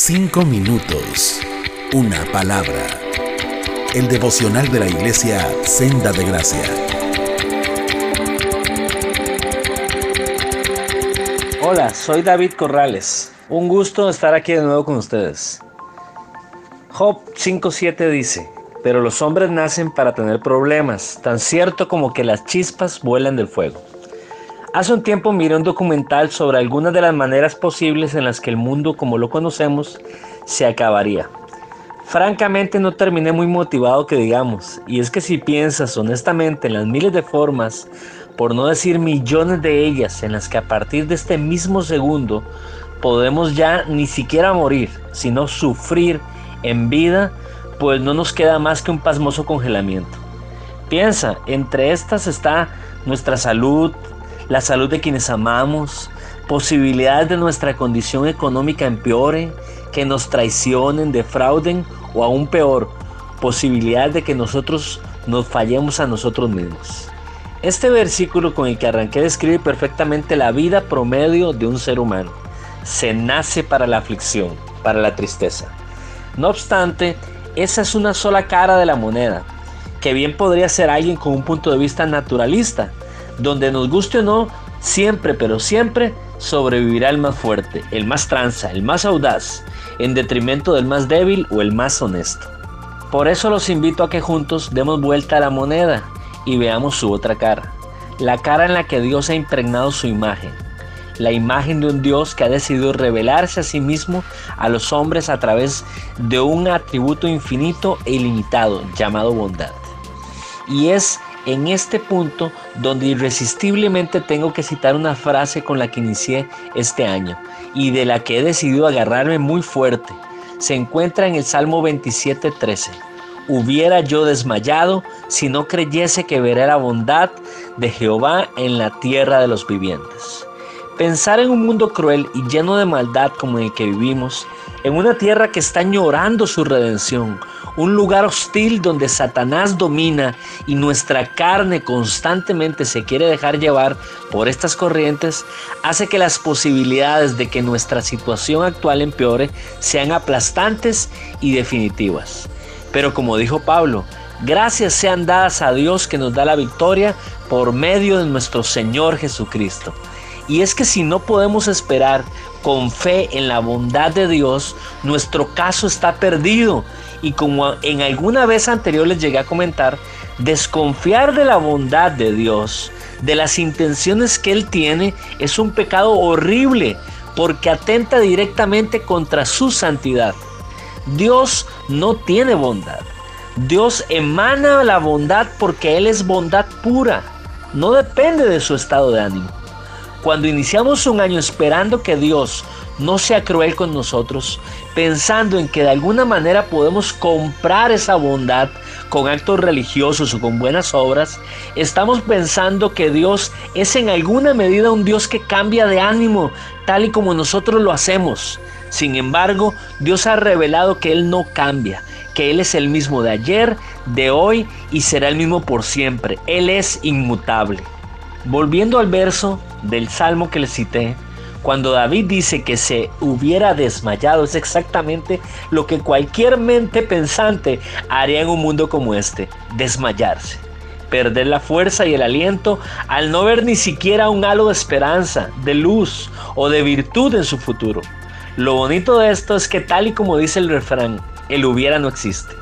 Cinco minutos. Una palabra. El devocional de la iglesia Senda de Gracia. Hola, soy David Corrales. Un gusto estar aquí de nuevo con ustedes. Job 5.7 dice, pero los hombres nacen para tener problemas, tan cierto como que las chispas vuelan del fuego. Hace un tiempo miré un documental sobre algunas de las maneras posibles en las que el mundo como lo conocemos se acabaría. Francamente no terminé muy motivado que digamos, y es que si piensas honestamente en las miles de formas, por no decir millones de ellas, en las que a partir de este mismo segundo podemos ya ni siquiera morir, sino sufrir en vida, pues no nos queda más que un pasmoso congelamiento. Piensa, entre estas está nuestra salud, la salud de quienes amamos, posibilidades de nuestra condición económica empeore, que nos traicionen, defrauden o aún peor, posibilidades de que nosotros nos fallemos a nosotros mismos. Este versículo con el que arranqué describe perfectamente la vida promedio de un ser humano. Se nace para la aflicción, para la tristeza. No obstante, esa es una sola cara de la moneda, que bien podría ser alguien con un punto de vista naturalista, donde nos guste o no, siempre, pero siempre sobrevivirá el más fuerte, el más tranza, el más audaz, en detrimento del más débil o el más honesto. Por eso los invito a que juntos demos vuelta a la moneda y veamos su otra cara, la cara en la que Dios ha impregnado su imagen, la imagen de un Dios que ha decidido revelarse a sí mismo a los hombres a través de un atributo infinito e ilimitado llamado bondad. Y es en este punto donde irresistiblemente tengo que citar una frase con la que inicié este año y de la que he decidido agarrarme muy fuerte. Se encuentra en el Salmo 27:13. Hubiera yo desmayado si no creyese que veré la bondad de Jehová en la tierra de los vivientes. Pensar en un mundo cruel y lleno de maldad como el que vivimos, en una tierra que está llorando su redención, un lugar hostil donde Satanás domina y nuestra carne constantemente se quiere dejar llevar por estas corrientes, hace que las posibilidades de que nuestra situación actual empeore sean aplastantes y definitivas. Pero como dijo Pablo, gracias sean dadas a Dios que nos da la victoria por medio de nuestro Señor Jesucristo. Y es que si no podemos esperar con fe en la bondad de Dios, nuestro caso está perdido. Y como en alguna vez anterior les llegué a comentar, desconfiar de la bondad de Dios, de las intenciones que Él tiene, es un pecado horrible porque atenta directamente contra su santidad. Dios no tiene bondad. Dios emana la bondad porque Él es bondad pura. No depende de su estado de ánimo. Cuando iniciamos un año esperando que Dios no sea cruel con nosotros, pensando en que de alguna manera podemos comprar esa bondad con actos religiosos o con buenas obras, estamos pensando que Dios es en alguna medida un Dios que cambia de ánimo, tal y como nosotros lo hacemos. Sin embargo, Dios ha revelado que Él no cambia, que Él es el mismo de ayer, de hoy y será el mismo por siempre. Él es inmutable. Volviendo al verso del Salmo que le cité, cuando David dice que se hubiera desmayado, es exactamente lo que cualquier mente pensante haría en un mundo como este, desmayarse, perder la fuerza y el aliento al no ver ni siquiera un halo de esperanza, de luz o de virtud en su futuro. Lo bonito de esto es que tal y como dice el refrán, el hubiera no existe.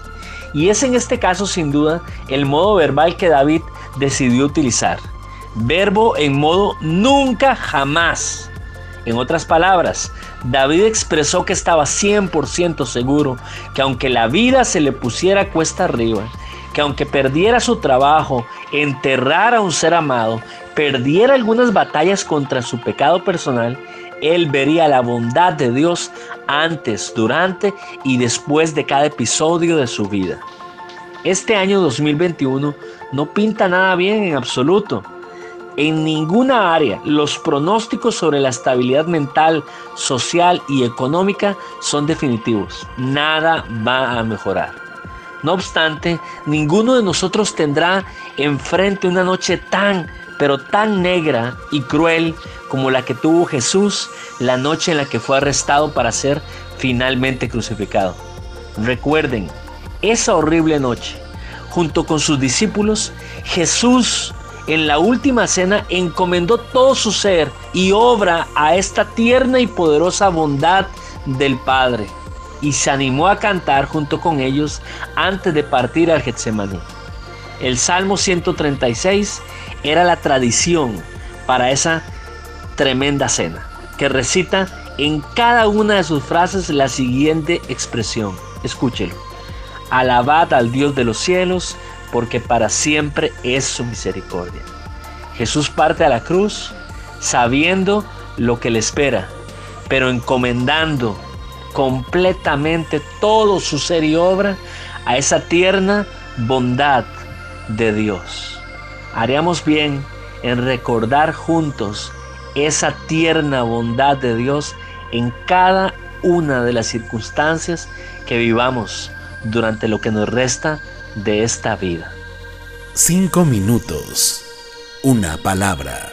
Y es en este caso sin duda el modo verbal que David decidió utilizar verbo en modo nunca jamás. En otras palabras, David expresó que estaba 100% seguro que aunque la vida se le pusiera cuesta arriba, que aunque perdiera su trabajo, enterrara a un ser amado, perdiera algunas batallas contra su pecado personal, él vería la bondad de Dios antes, durante y después de cada episodio de su vida. Este año 2021 no pinta nada bien en absoluto. En ninguna área los pronósticos sobre la estabilidad mental, social y económica son definitivos. Nada va a mejorar. No obstante, ninguno de nosotros tendrá enfrente una noche tan, pero tan negra y cruel como la que tuvo Jesús la noche en la que fue arrestado para ser finalmente crucificado. Recuerden, esa horrible noche, junto con sus discípulos, Jesús en la última cena encomendó todo su ser y obra a esta tierna y poderosa bondad del Padre y se animó a cantar junto con ellos antes de partir al Getsemaní. El Salmo 136 era la tradición para esa tremenda cena, que recita en cada una de sus frases la siguiente expresión. Escúchelo. Alabad al Dios de los cielos, porque para siempre es su misericordia. Jesús parte a la cruz sabiendo lo que le espera, pero encomendando completamente todo su ser y obra a esa tierna bondad de Dios. Haríamos bien en recordar juntos esa tierna bondad de Dios en cada una de las circunstancias que vivamos durante lo que nos resta de esta vida. Cinco minutos. Una palabra.